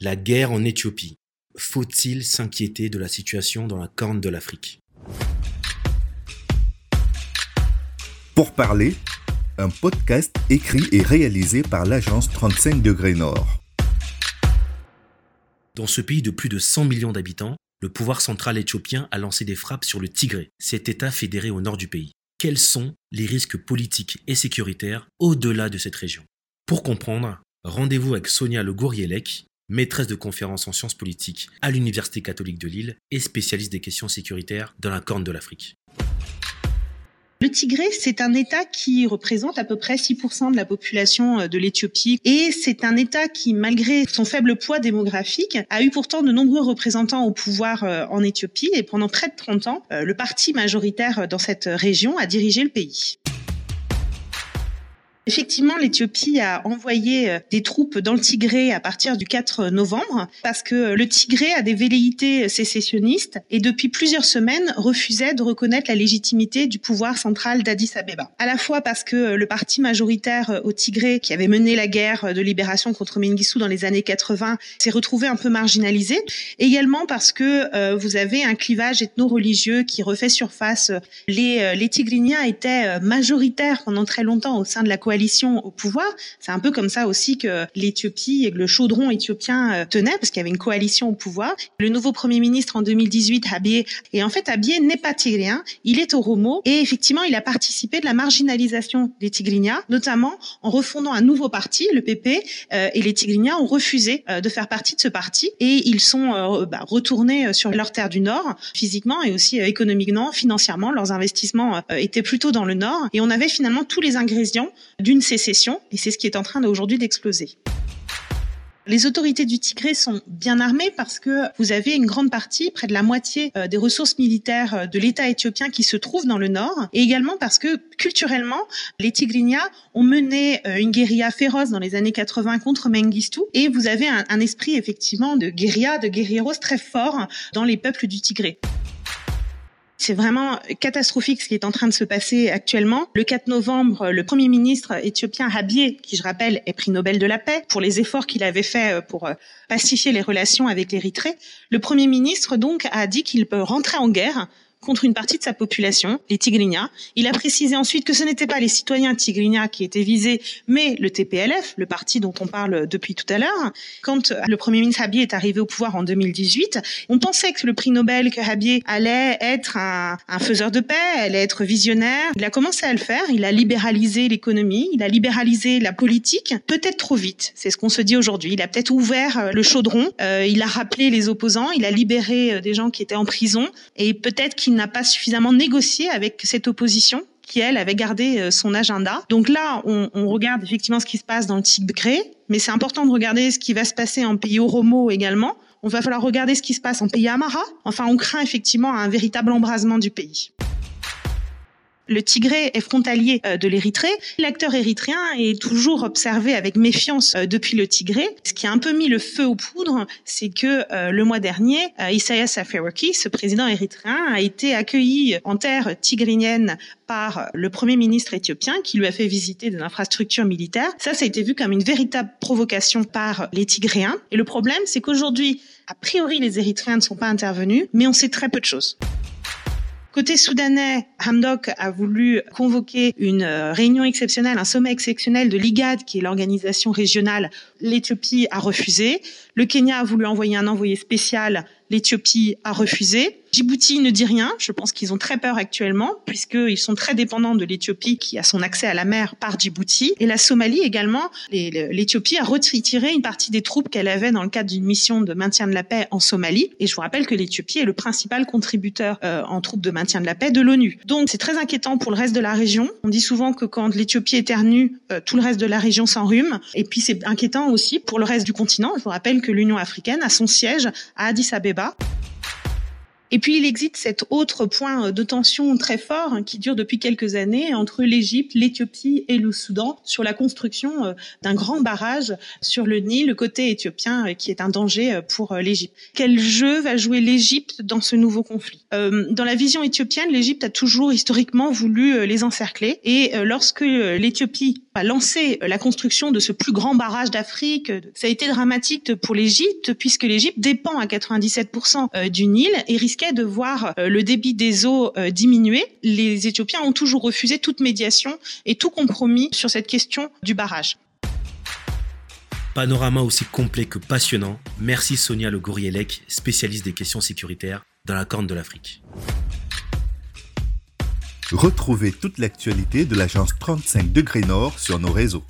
La guerre en Éthiopie. Faut-il s'inquiéter de la situation dans la corne de l'Afrique? Pour parler, un podcast écrit et réalisé par l'agence 35 degrés Nord. Dans ce pays de plus de 100 millions d'habitants, le pouvoir central éthiopien a lancé des frappes sur le Tigré, cet État fédéré au nord du pays. Quels sont les risques politiques et sécuritaires au-delà de cette région? Pour comprendre, rendez-vous avec Sonia Le Gourielec, maîtresse de conférences en sciences politiques à l'Université catholique de Lille et spécialiste des questions sécuritaires dans la Corne de l'Afrique. Le Tigré, c'est un État qui représente à peu près 6% de la population euh, de l'Éthiopie et c'est un État qui, malgré son faible poids démographique, a eu pourtant de nombreux représentants au pouvoir euh, en Éthiopie et pendant près de 30 ans, euh, le parti majoritaire dans cette région a dirigé le pays. Effectivement, l'Éthiopie a envoyé euh, des troupes dans le Tigré à partir du 4 novembre parce que le Tigré a des velléités sécessionnistes et depuis plusieurs semaines refusait de reconnaître la légitimité du pouvoir central d'Addis Abeba. À la fois parce que le parti majoritaire au Tigré qui avait mené la guerre de libération contre Mengistu dans les années 80 s'est retrouvé un peu marginalisé, également parce que euh, vous avez un clivage ethno-religieux qui refait surface. Les, euh, les Tigriniens étaient majoritaires pendant très longtemps au sein de la coalition au pouvoir. C'est un peu comme ça aussi que l'Éthiopie et que le chaudron éthiopien euh, tenait, parce qu'il y avait une coalition au pouvoir. Le nouveau Premier ministre en 2018, Abiy, et en fait Abiy n'est pas tigrien, il est oromo, et effectivement il a participé de la marginalisation des Tigrinya, notamment en refondant un nouveau parti, le PP, euh, et les Tigrinya ont refusé euh, de faire partie de ce parti, et ils sont bah, retournés sur leur terre du Nord, physiquement et aussi économiquement, financièrement, leurs investissements étaient plutôt dans le Nord, et on avait finalement tous les ingrédients d'une sécession, et c'est ce qui est en train aujourd'hui d'exploser. Les autorités du Tigré sont bien armées parce que vous avez une grande partie, près de la moitié euh, des ressources militaires euh, de l'État éthiopien qui se trouvent dans le nord, et également parce que culturellement, les Tigrinya ont mené euh, une guérilla féroce dans les années 80 contre Mengistu, et vous avez un, un esprit effectivement de guérilla, de guerrieros très fort dans les peuples du Tigré. C'est vraiment catastrophique ce qui est en train de se passer actuellement. Le 4 novembre, le Premier ministre éthiopien Abiy, qui je rappelle est prix Nobel de la paix, pour les efforts qu'il avait fait euh, pour euh, pacifier les relations avec l'Érythrée, le Premier ministre donc a dit qu'il peut rentrer en guerre contre une partie de sa population, les Tigrinya. Il a précisé ensuite que ce n'étaient pas les citoyens Tigrinya qui étaient visés, mais le TPLF, le parti dont on parle depuis tout à l'heure. Quand le Premier ministre Abiy est arrivé au pouvoir en 2018, on pensait que le prix Nobel que Abiy allait être un, un faiseur de paix, allait être visionnaire. Il a commencé à le faire, il a libéralisé l'économie, il a libéralisé la politique, peut-être trop vite, c'est ce qu'on se dit aujourd'hui. Il a peut-être ouvert euh, le chaudron, euh, il a rappelé les opposants, il a libéré euh, des gens qui étaient en prison, et peut-être qu'il n'a pas suffisamment négocié avec cette opposition qui, elle, avait gardé euh, son agenda. Donc là, on, on regarde effectivement ce qui se passe dans le Tigré, mais c'est important de regarder ce qui va se passer en pays Oromo également. On va falloir regarder ce qui se passe en pays Amara. Enfin, on craint effectivement un véritable embrasement du pays. Le Tigré est frontalier euh, de l'Érythrée. L'acteur érythréen est toujours observé avec méfiance euh, depuis le Tigré. Ce qui a un peu mis le feu aux poudres, c'est que euh, le mois dernier, Isaias Afwerki, ce président érythréen, a été accueilli en terre tigrinienne par le premier ministre éthiopien qui lui a fait visiter des infrastructures militaires. Ça, ça a été vu comme une véritable provocation par les Tigréens. Et le problème, c'est qu'aujourd'hui, a priori, les Érythréens ne sont pas intervenus, mais on sait très peu de choses. Côté soudanais, Hamdok a voulu convoquer une euh, réunion exceptionnelle, un sommet exceptionnel de l'IGAD, qui est l'organisation régionale. L'Éthiopie a refusé. Le Kenya a voulu envoyer un envoyé spécial. L'Éthiopie a refusé. Djibouti ne dit rien. Je pense qu'ils ont très peur actuellement, puisqu'ils sont très dépendants de l'Éthiopie, qui a son accès à la mer par Djibouti. Et la Somalie également. L'Éthiopie a retiré une partie des troupes qu'elle avait dans le cadre d'une mission de maintien de la paix en Somalie. Et je vous rappelle que l'Éthiopie est le principal contributeur euh, en troupes de maintien de la paix de l'ONU. Donc c'est très inquiétant pour le reste de la région. On dit souvent que quand l'Éthiopie éternue, euh, tout le reste de la région s'enrhume. Et puis c'est inquiétant aussi pour le reste du continent. Je vous rappelle que l'Union africaine a son siège à Addis Abeba. Et puis il existe cet autre point de tension très fort hein, qui dure depuis quelques années entre l'Égypte, l'Éthiopie et le Soudan sur la construction euh, d'un grand barrage sur le Nil, le côté éthiopien, euh, qui est un danger euh, pour l'Égypte. Quel jeu va jouer l'Égypte dans ce nouveau conflit? Dans la vision éthiopienne, l'Égypte a toujours historiquement voulu les encercler et lorsque l'Éthiopie a lancé la construction de ce plus grand barrage d'Afrique, ça a été dramatique pour l'Égypte puisque l'Égypte dépend à 97% du Nil et risque de voir euh, le débit des eaux euh, diminuer, les Éthiopiens ont toujours refusé toute médiation et tout compromis sur cette question du barrage. Panorama aussi complet que passionnant. Merci Sonia Le Gourielec, spécialiste des questions sécuritaires dans la Corne de l'Afrique. Retrouvez toute l'actualité de l'agence 35 degrés Nord sur nos réseaux.